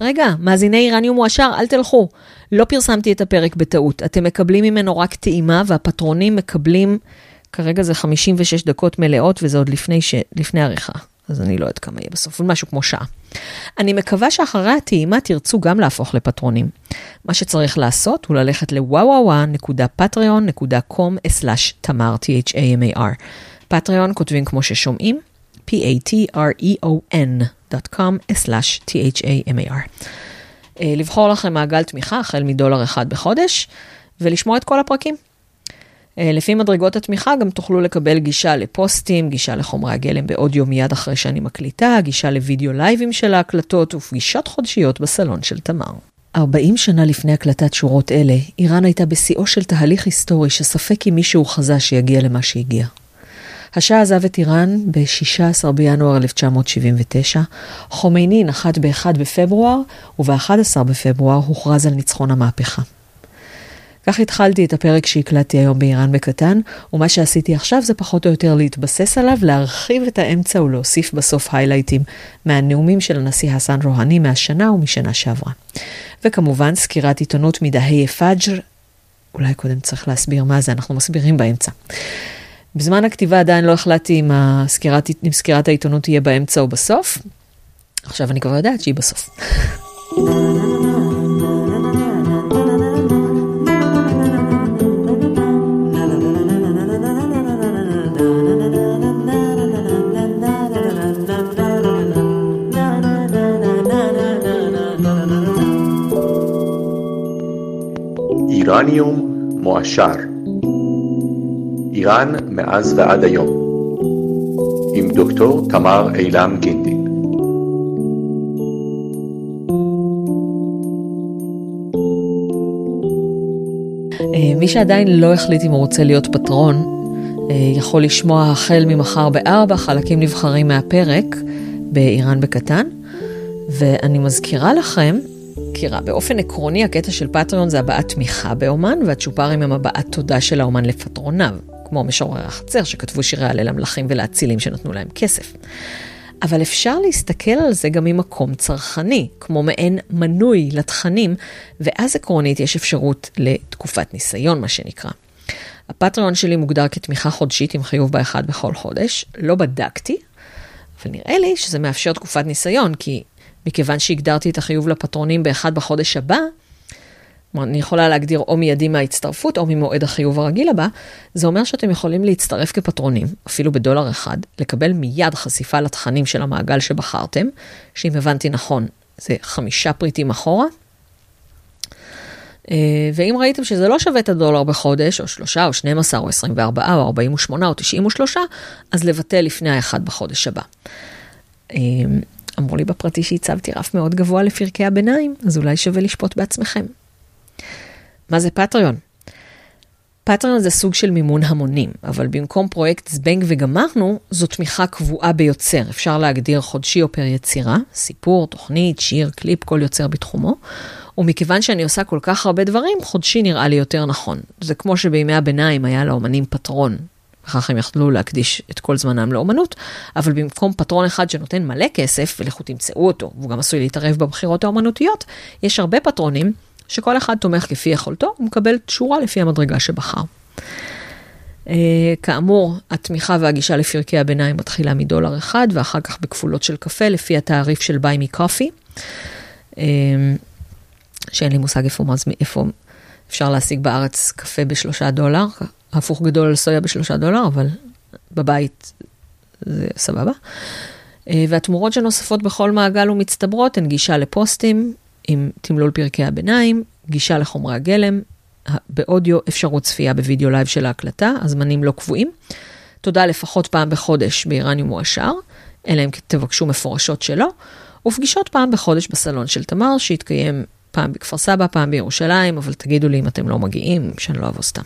רגע, מאזיני איראניום מועשר, אל תלכו. לא פרסמתי את הפרק בטעות. אתם מקבלים ממנו רק טעימה, והפטרונים מקבלים, כרגע זה 56 דקות מלאות, וזה עוד לפני, ש... לפני עריכה. אז אני לא יודעת כמה יהיה בסוף, משהו כמו שעה. אני מקווה שאחרי הטעימה תרצו גם להפוך לפטרונים. מה שצריך לעשות הוא ללכת ל-www.patreon.com/tamar, T-H-A-M-A-R. פטריון כותבים כמו ששומעים, p-a-t-r-e-o-n.com/t-h-a-m-a-r. אה, לבחור לכם מעגל תמיכה החל מדולר אחד בחודש, ולשמוע את כל הפרקים. אה, לפי מדרגות התמיכה גם תוכלו לקבל גישה לפוסטים, גישה לחומרי הגלם באודיו מיד אחרי שאני מקליטה, גישה לוידאו לייבים של ההקלטות ופגישות חודשיות בסלון של תמר. 40 שנה לפני הקלטת שורות אלה, איראן הייתה בשיאו של תהליך היסטורי שספק אם מישהו חזה שיגיע למה שהגיע. השאה עזב את איראן ב-16 בינואר 1979, חומייני נחת ב-1 בפברואר, וב-11 בפברואר הוכרז על ניצחון המהפכה. כך התחלתי את הפרק שהקלטתי היום באיראן בקטן, ומה שעשיתי עכשיו זה פחות או יותר להתבסס עליו, להרחיב את האמצע ולהוסיף בסוף highlightים מהנאומים של הנשיא חסן רוהני מהשנה ומשנה שעברה. וכמובן, סקירת עיתונות מדהי פאג'ר, אולי קודם צריך להסביר מה זה, אנחנו מסבירים באמצע. בזמן הכתיבה עדיין לא החלטתי אם, הסקירת, אם סקירת העיתונות תהיה באמצע או בסוף. עכשיו אני כבר יודעת שהיא בסוף. איראניום מועשר איראן מאז ועד היום עם דוקטור תמר אילם גינדין אה, מי שעדיין לא החליט אם הוא רוצה להיות פטרון, אה, יכול לשמוע החל ממחר בארבע חלקים נבחרים מהפרק באיראן בקטן, ואני מזכירה לכם מכירה. באופן עקרוני, הקטע של פטריון זה הבעת תמיכה באומן, והצ'ופרים הם הבעת תודה של האומן לפטרוניו, כמו משוררי החצר שכתבו שירי הלל למלכים ולאצילים שנתנו להם כסף. אבל אפשר להסתכל על זה גם ממקום צרכני, כמו מעין מנוי לתכנים, ואז עקרונית יש אפשרות לתקופת ניסיון, מה שנקרא. הפטריון שלי מוגדר כתמיכה חודשית עם חיוב באחד בכל חודש. לא בדקתי, אבל נראה לי שזה מאפשר תקופת ניסיון, כי מכיוון שהגדרתי את החיוב לפטרונים באחד בחודש הבא, כלומר, אני יכולה להגדיר או מיידי מההצטרפות או ממועד החיוב הרגיל הבא, זה אומר שאתם יכולים להצטרף כפטרונים, אפילו בדולר אחד, לקבל מיד חשיפה לתכנים של המעגל שבחרתם, שאם הבנתי נכון, זה חמישה פריטים אחורה. אה, ואם ראיתם שזה לא שווה את הדולר בחודש, או שלושה, או 12, או 24, או 48, או 93, אז לבטל לפני האחד בחודש הבא. אה, אמרו לי בפרטי שהצבתי רף מאוד גבוה לפרקי הביניים, אז אולי שווה לשפוט בעצמכם. מה זה Patreon? Patreon זה סוג של מימון המונים, אבל במקום פרויקט זבנג וגמרנו, זו תמיכה קבועה ביוצר. אפשר להגדיר חודשי או פר יצירה, סיפור, תוכנית, שיר, קליפ, כל יוצר בתחומו. ומכיוון שאני עושה כל כך הרבה דברים, חודשי נראה לי יותר נכון. זה כמו שבימי הביניים היה לאומנים פטרון, וכך הם יכלו להקדיש את כל זמנם לאומנות, אבל במקום פטרון אחד שנותן מלא כסף, ולכו תמצאו אותו, והוא גם עשוי להתערב בבחירות האומנותיות, יש הרבה פטרונים שכל אחד תומך כפי יכולתו, ומקבל שורה לפי המדרגה שבחר. Uh, כאמור, התמיכה והגישה לפרקי הביניים מתחילה מדולר אחד, ואחר כך בכפולות של קפה, לפי התעריף של ביי מי קופי, שאין לי מושג איפה, איפה אפשר להשיג בארץ קפה בשלושה דולר, הפוך גדול על סויה בשלושה דולר, אבל בבית זה סבבה. אה, והתמורות שנוספות בכל מעגל ומצטברות הן גישה לפוסטים עם תמלול פרקי הביניים, גישה לחומרי הגלם, באודיו אפשרות צפייה בווידאו live של ההקלטה, הזמנים לא קבועים. תודה לפחות פעם בחודש באיראניום מועשר, אלא אם תבקשו מפורשות שלא, ופגישות פעם בחודש בסלון של תמר, שיתקיים פעם בכפר סבא, פעם בירושלים, אבל תגידו לי אם אתם לא מגיעים, שאני לא אבוא סתם.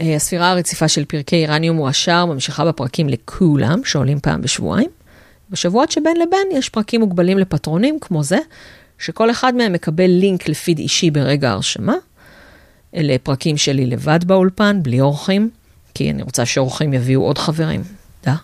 אה, הספירה הרציפה של פרקי איראניום מועשר ממשיכה בפרקים לכולם, שעולים פעם בשבועיים. בשבועות שבין לבין יש פרקים מוגבלים לפטרונים כמו זה, שכל אחד מהם מקבל לינק לפיד אישי ברגע ההרשמה. אלה פרקים שלי לבד באולפן, בלי אורחים, כי אני רוצה שאורחים יביאו עוד חברים, דה.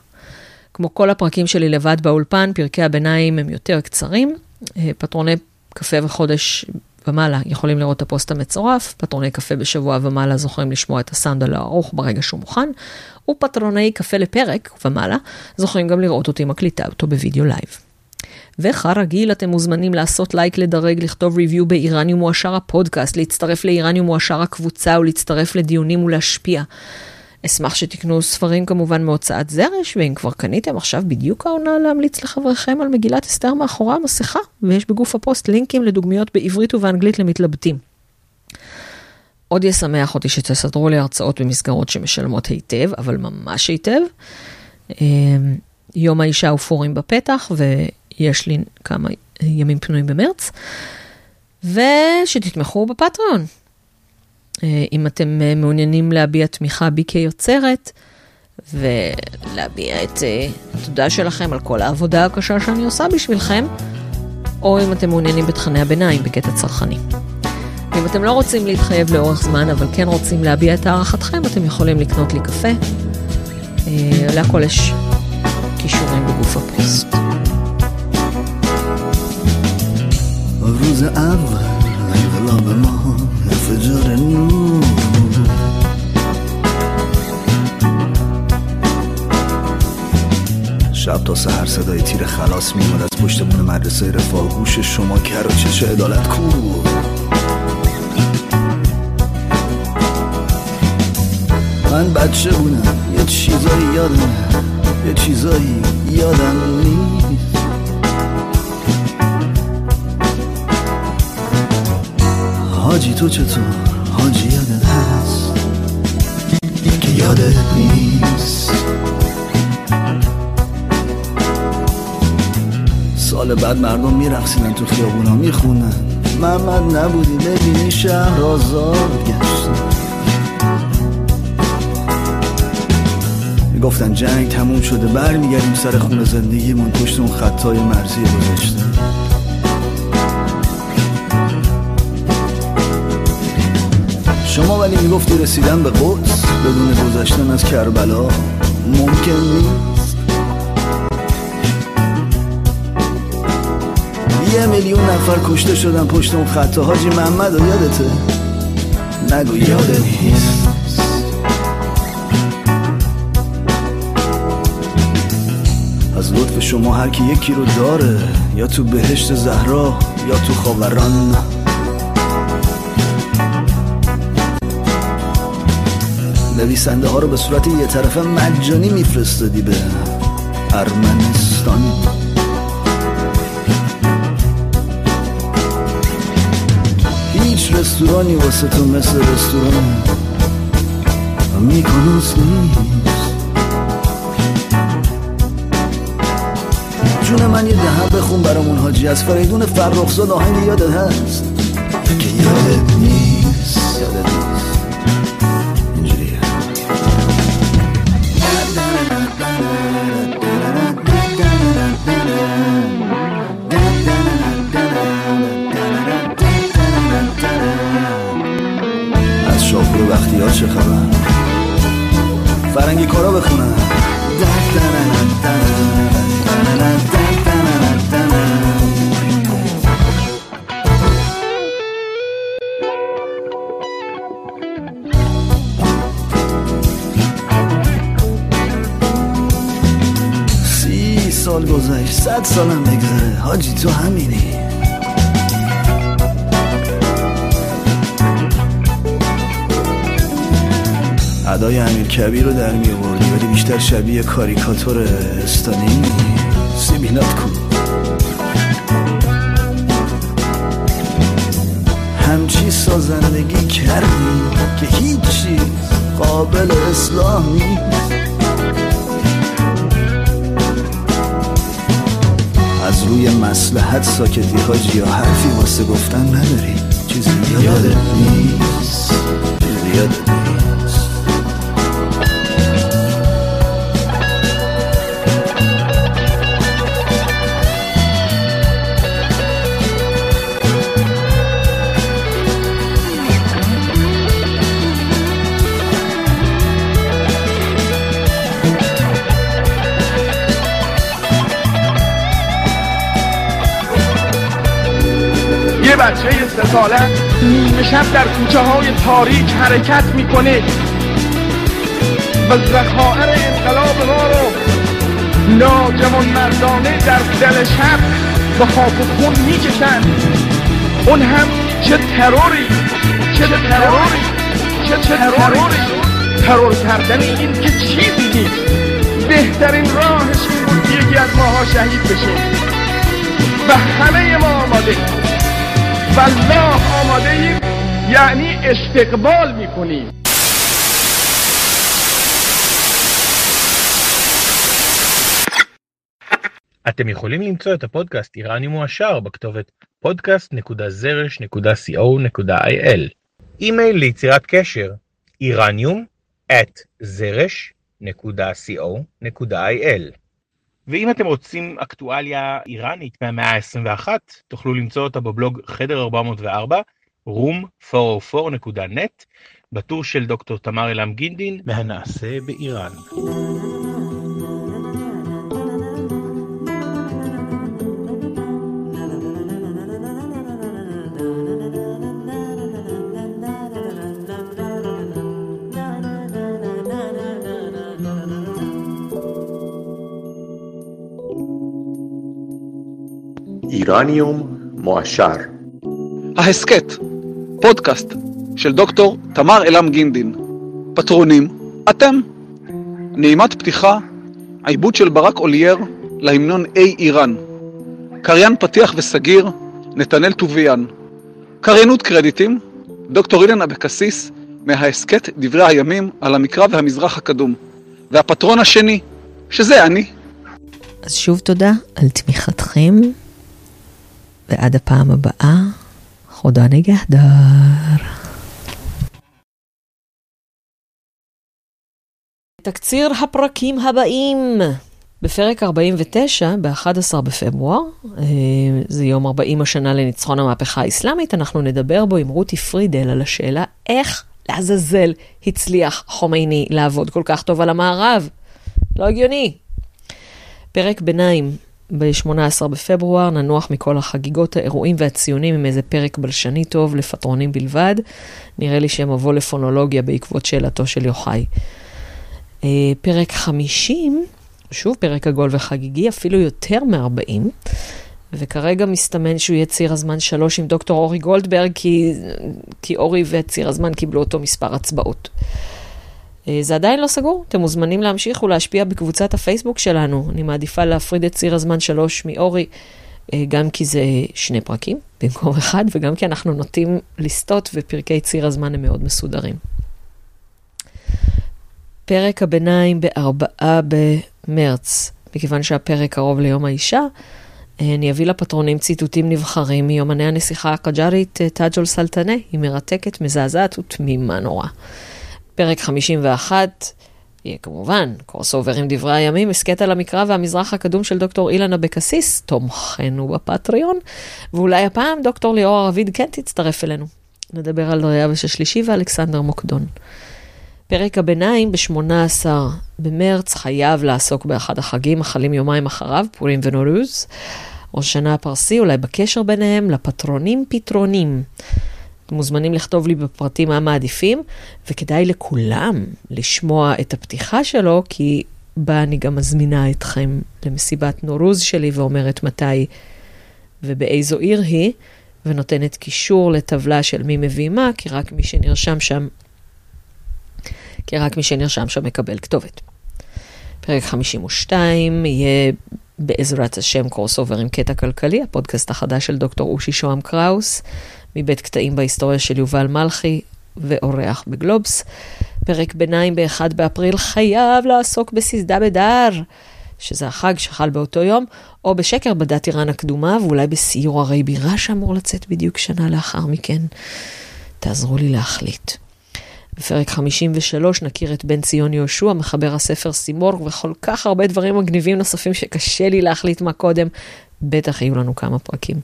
כמו כל הפרקים שלי לבד באולפן, פרקי הביניים הם יותר קצרים, אה, פטרוני קפה בחודש ומעלה יכולים לראות את הפוסט המצורף, פטרוני קפה בשבוע ומעלה זוכים לשמוע את הסאונד הלא ערוך ברגע שהוא מוכן, ופטרוני קפה לפרק ומעלה זוכים גם לראות אותי מקליטה אותו בווידאו live. וכרגיל אתם מוזמנים לעשות לייק, לדרג, לכתוב review באיראניום מועשר הפודקאסט, להצטרף לאיראניום מועשר הקבוצה ולהצטרף לדיונים ולהשפיע. אשמח שתקנו ספרים כמובן מהוצאת זרש, ואם כבר קניתם עכשיו בדיוק העונה להמליץ לחבריכם על מגילת אסתר מאחורי המסכה, ויש בגוף הפוסט לינקים לדוגמיות בעברית ובאנגלית למתלבטים. עוד ישמח אותי שתסדרו לי הרצאות במסגרות שמשלמות היטב, אבל ממש היטב. אמ, יום האישה ופורים בפתח, ויש לי כמה ימים פנויים במרץ. ושתתמכו בפטריון. אה, אם אתם אה, מעוניינים להביע תמיכה בי כיוצרת, ולהביע את אה, התודה שלכם על כל העבודה הקשה שאני עושה בשבילכם, או אם אתם מעוניינים בתכני הביניים בקטע צרכני. אם אתם לא רוצים להתחייב לאורך זמן, אבל כן רוצים להביע את הערכתכם, אתם יכולים לקנות לי קפה. להכל יש כישורים בגוף הפוסט. עברו זהב, היו לא במעון انفجار نور. شب تا سهر صدای تیر خلاص میومد از پشت بون مدرسه رفاه گوش شما کر و چه عدالت کو من بچه بودم یه چیزایی یادم یه چیزایی یادم نیست. حاجی تو چطور؟ حاجی یادت هست؟ که یادت نیست. سال بعد مردم میرقصیدن تو خیابونا می‌خونن. محمد نبودی ببینی شهر آزاد گشتن. می‌گفتن جنگ تموم شده برمیگردیم سر خونه زندگیمون پشت اون خطای مرزی گذاشته شما ولی می‌گفتی رسیدن به قدس بدون گذشتن از کربلا ممکن نیست. یه میلیون نفر کشته شدن پشت اون خط. حاجی محمد و یادته؟ نگو یاده نیست. از لطف شما هر کی یکی رو داره یا تو بهشت زهرا یا تو خاوران. نویسنده ها رو به صورت یه طرفه مجانی میفرستادی به ارمنستان. هیچ رستورانی واسه تو مثل رستوران میکنوس نیست. جون من یه دهن بخون برامون حاجی از فریدون فرخزاد آهنگ یادت هست؟ که یادت نیست. ها چه خبر؟ فرنگی کارا بخونم سی سال گذشت صد سالم بگذره. حاجی تو همینی. ادای امیر کبیر رو در می آوردی ولی بیشتر شبیه کاریکاتور استانی؟ سیبینات کن همچی سازندگی کردی که هیچ چیز قابل اصلاح نیست. از روی مسلحت ساکتی حاجی یا حرفی واسه گفتن نداری. چیزی یادت نیست. یادت نیست. ساله نیمه شب در کوچه های تاریک حرکت می‌کنه. و زخائر انقلاب ما رو ناجوان مردانه در دل شب به خاک و خون می‌کشن. اون هم چه تروری چه تروری چه تروری. ترور کردن این که چیزی نیست بهترین راهش این بود یکی از ماها شهید بشه. و همه ما آماده. والله آماده ایم یعنی استقبال میکنیم אתם יכולים למצוא את הפודקאסט איראני מועשר בכתובת podcast.זרש.co.il אימייל ליצירת קשר איראניום at זרש.co.il ואם אתם רוצים אקטואליה איראנית מהמאה ה-21 תוכלו למצוא אותה בבלוג חדר 404 room404.net בטור של דוקטור תמר אלעם גינדין מהנעשה באיראן. איראניום מועשר. ההסכת, פודקאסט של דוקטור תמר אלעם גינדין. פטרונים, אתם. נעימת פתיחה, עיבוד של ברק אולייר להמנון A איראן. קריין פתיח וסגיר, נתנאל טוביאן. קריינות קרדיטים, דוקטור אילן אבקסיס, מההסכת דברי הימים על המקרא והמזרח הקדום. והפטרון השני, שזה אני. אז שוב תודה על תמיכתכם, ועד הפעם הבאה, חודה נגהדר. תקציר הפרקים הבאים. בפרק 49, ב-11 בפברואר, אה, זה יום 40 השנה לניצחון המהפכה האסלאמית, אנחנו נדבר בו עם רותי פרידל על השאלה איך לעזאזל הצליח חומייני לעבוד כל כך טוב על המערב. לא הגיוני. פרק ביניים, ב-18 בפברואר, ננוח מכל החגיגות, האירועים והציונים עם איזה פרק בלשני טוב לפטרונים בלבד. נראה לי שמבוא לפונולוגיה בעקבות שאלתו של יוחאי. אה, פרק 50, שוב פרק עגול וחגיגי, אפילו יותר מ-40, וכרגע מסתמן שהוא יהיה ציר הזמן 3 עם דוקטור אורי גולדברג, כי, כי אורי וציר הזמן קיבלו אותו מספר הצבעות. אה, זה עדיין לא סגור, אתם מוזמנים להמשיך ולהשפיע בקבוצת הפייסבוק שלנו. אני מעדיפה להפריד את ציר הזמן 3 מאורי, אה, גם כי זה שני פרקים במקום אחד, וגם כי אנחנו נוטים לסטות ופרקי ציר הזמן הם מאוד מסודרים. פרק הביניים ב-4 במרץ, מכיוון שהפרק קרוב ליום האישה, אה, אני אביא לפטרונים ציטוטים נבחרים מיומני הנסיכה הקג'ארית תאג'ול סלטנה, היא מרתקת, מזעזעת ותמימה נורא. פרק 51 יהיה כמובן crossover עם דברי הימים, הסכת על המקרא והמזרח הקדום של דוקטור אילן אבקסיס, תומכנו ב Patreon, ואולי הפעם דוקטור ליאור ערביד כן תצטרף אלינו. נדבר על דריווש השלישי ואלכסנדר מוקדון. פרק הביניים ב-18 במרץ חייב לעסוק באחד החגים, החלים יומיים אחריו, פורים ונורוז. ראש השנה הפרסי, אולי בקשר ביניהם, לפטרונים פתרונים. אתם מוזמנים לכתוב לי בפרטי מה מעדיפים, וכדאי לכולם לשמוע את הפתיחה שלו, כי בה אני גם מזמינה אתכם למסיבת נורוז שלי ואומרת מתי ובאיזו עיר היא, ונותנת קישור לטבלה של מי מביא מה, כי רק מי שנרשם שם, כי רק מי שנרשם שם מקבל כתובת. פרק 52 יהיה בעזרת השם crossover עם קטע כלכלי, הפודקאסט החדש של דוקטור אושי שוהם קראוס. מבית קטעים בהיסטוריה של יובל מלכי ואורח בגלובס. פרק ביניים ב-1 באפריל חייב לעסוק בססדה בדר, שזה החג שחל באותו יום, או בשקר בדת איראן הקדומה, ואולי בסיור הרי בירה שאמור לצאת בדיוק שנה לאחר מכן. תעזרו לי להחליט. בפרק 53 נכיר את בן ציון יהושע, מחבר הספר סימורג, וכל כך הרבה דברים מגניבים נוספים שקשה לי להחליט מה קודם. בטח יהיו לנו כמה פרקים.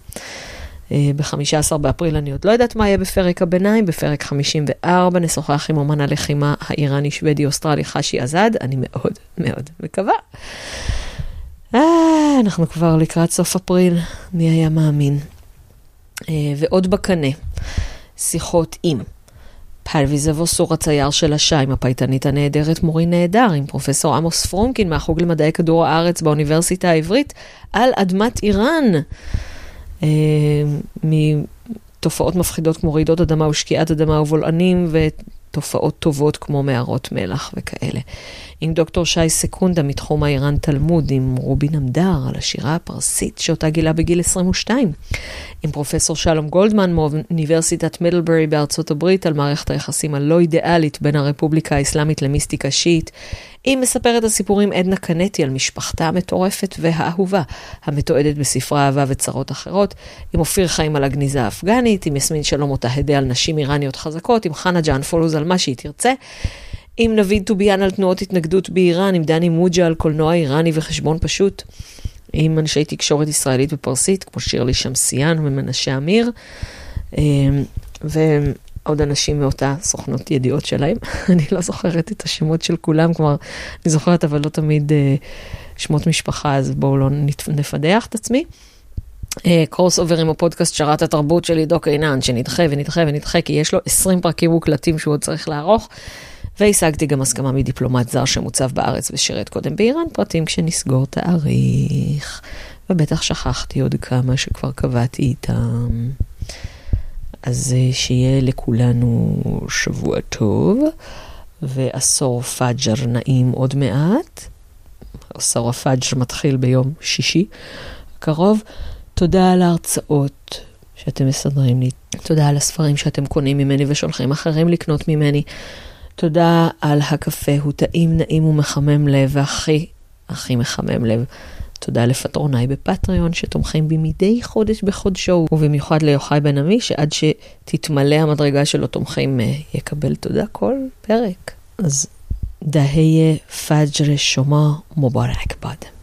ב-15 באפריל אני עוד לא יודעת מה יהיה בפרק הביניים, בפרק 54 נשוחח עם אומן הלחימה האיראני-שוודי-אוסטרלי חשי עזד, אני מאוד מאוד מקווה. אה, אנחנו כבר לקראת סוף אפריל, מי היה מאמין. אה, ועוד בקנה, שיחות עם פלוויז אבוסור הצייר של השאה, עם הפייטנית הנהדרת מורין נהדר, עם פרופסור עמוס פרומקין מהחוג למדעי כדור הארץ באוניברסיטה העברית, על אדמת איראן. אה, מתופעות מפחידות כמו רעידות אדמה ושקיעת אדמה ובולענים, תופעות טובות כמו מערות מלח וכאלה. עם דוקטור שי סקונדה מתחום האיראן תלמוד, עם רובין עמדר על השירה הפרסית שאותה גילה בגיל 22. עם פרופסור שלום גולדמן מאוניברסיטת מידלברי בארצות הברית על מערכת היחסים הלא אידיאלית בין הרפובליקה האסלאמית למיסטיקה שיעית. היא מספרת הסיפורים עדנה קנטי על משפחתה המטורפת והאהובה, המתועדת בספרי אהבה וצרות אחרות, עם אופיר חיים על הגניזה האפגנית, עם יסמין שלום אותה הדה על נשים איראניות חזקות, עם חנה ג'אן פולוז על מה שהיא תרצה, עם נביד טוביאן על תנועות התנגדות באיראן, עם דני מוג'ה על קולנוע איראני וחשבון פשוט, עם אנשי תקשורת ישראלית ופרסית, כמו שירלי שמסיאן ומנשה אמיר, אמ, ועוד אנשים מאותה סוכנות ידיעות שלהם. אני לא זוכרת את השמות של כולם, כלומר, אני זוכרת, אבל לא תמיד אה, שמות משפחה, אז בואו לא נפדח את עצמי. crossover עם הפודקאסט שרת התרבות של עידו קינן, שנדחה ונדחה ונדחה, כי יש לו 20 פרקים מוקלטים שהוא עוד צריך לערוך. והשגתי גם הסכמה מדיפלומט זר שמוצב בארץ ושירת קודם באיראן, פרטים כשנסגור תאריך. ובטח שכחתי עוד כמה שכבר קבעתי איתם. אז אה, שיהיה לכולנו שבוע טוב, ועשור פאג'ר נעים עוד מעט. עשור הפאג'ר מתחיל ביום שישי הקרוב. תודה על ההרצאות שאתם מסדרים לי. תודה על הספרים שאתם קונים ממני ושולחים אחרים לקנות ממני. תודה על הקפה, הוא טעים, נעים ומחמם לב, והכי, הכי מחמם לב. תודה לפטרוניי ב Patreon שתומכים בי מדי חודש בחודשו, ובמיוחד ליוחאי בן עמי שעד שתתמלא המדרגה שלו תומכים אה, יקבל תודה כל פרק. אז דהיה פג'ר שומה מובארק בד.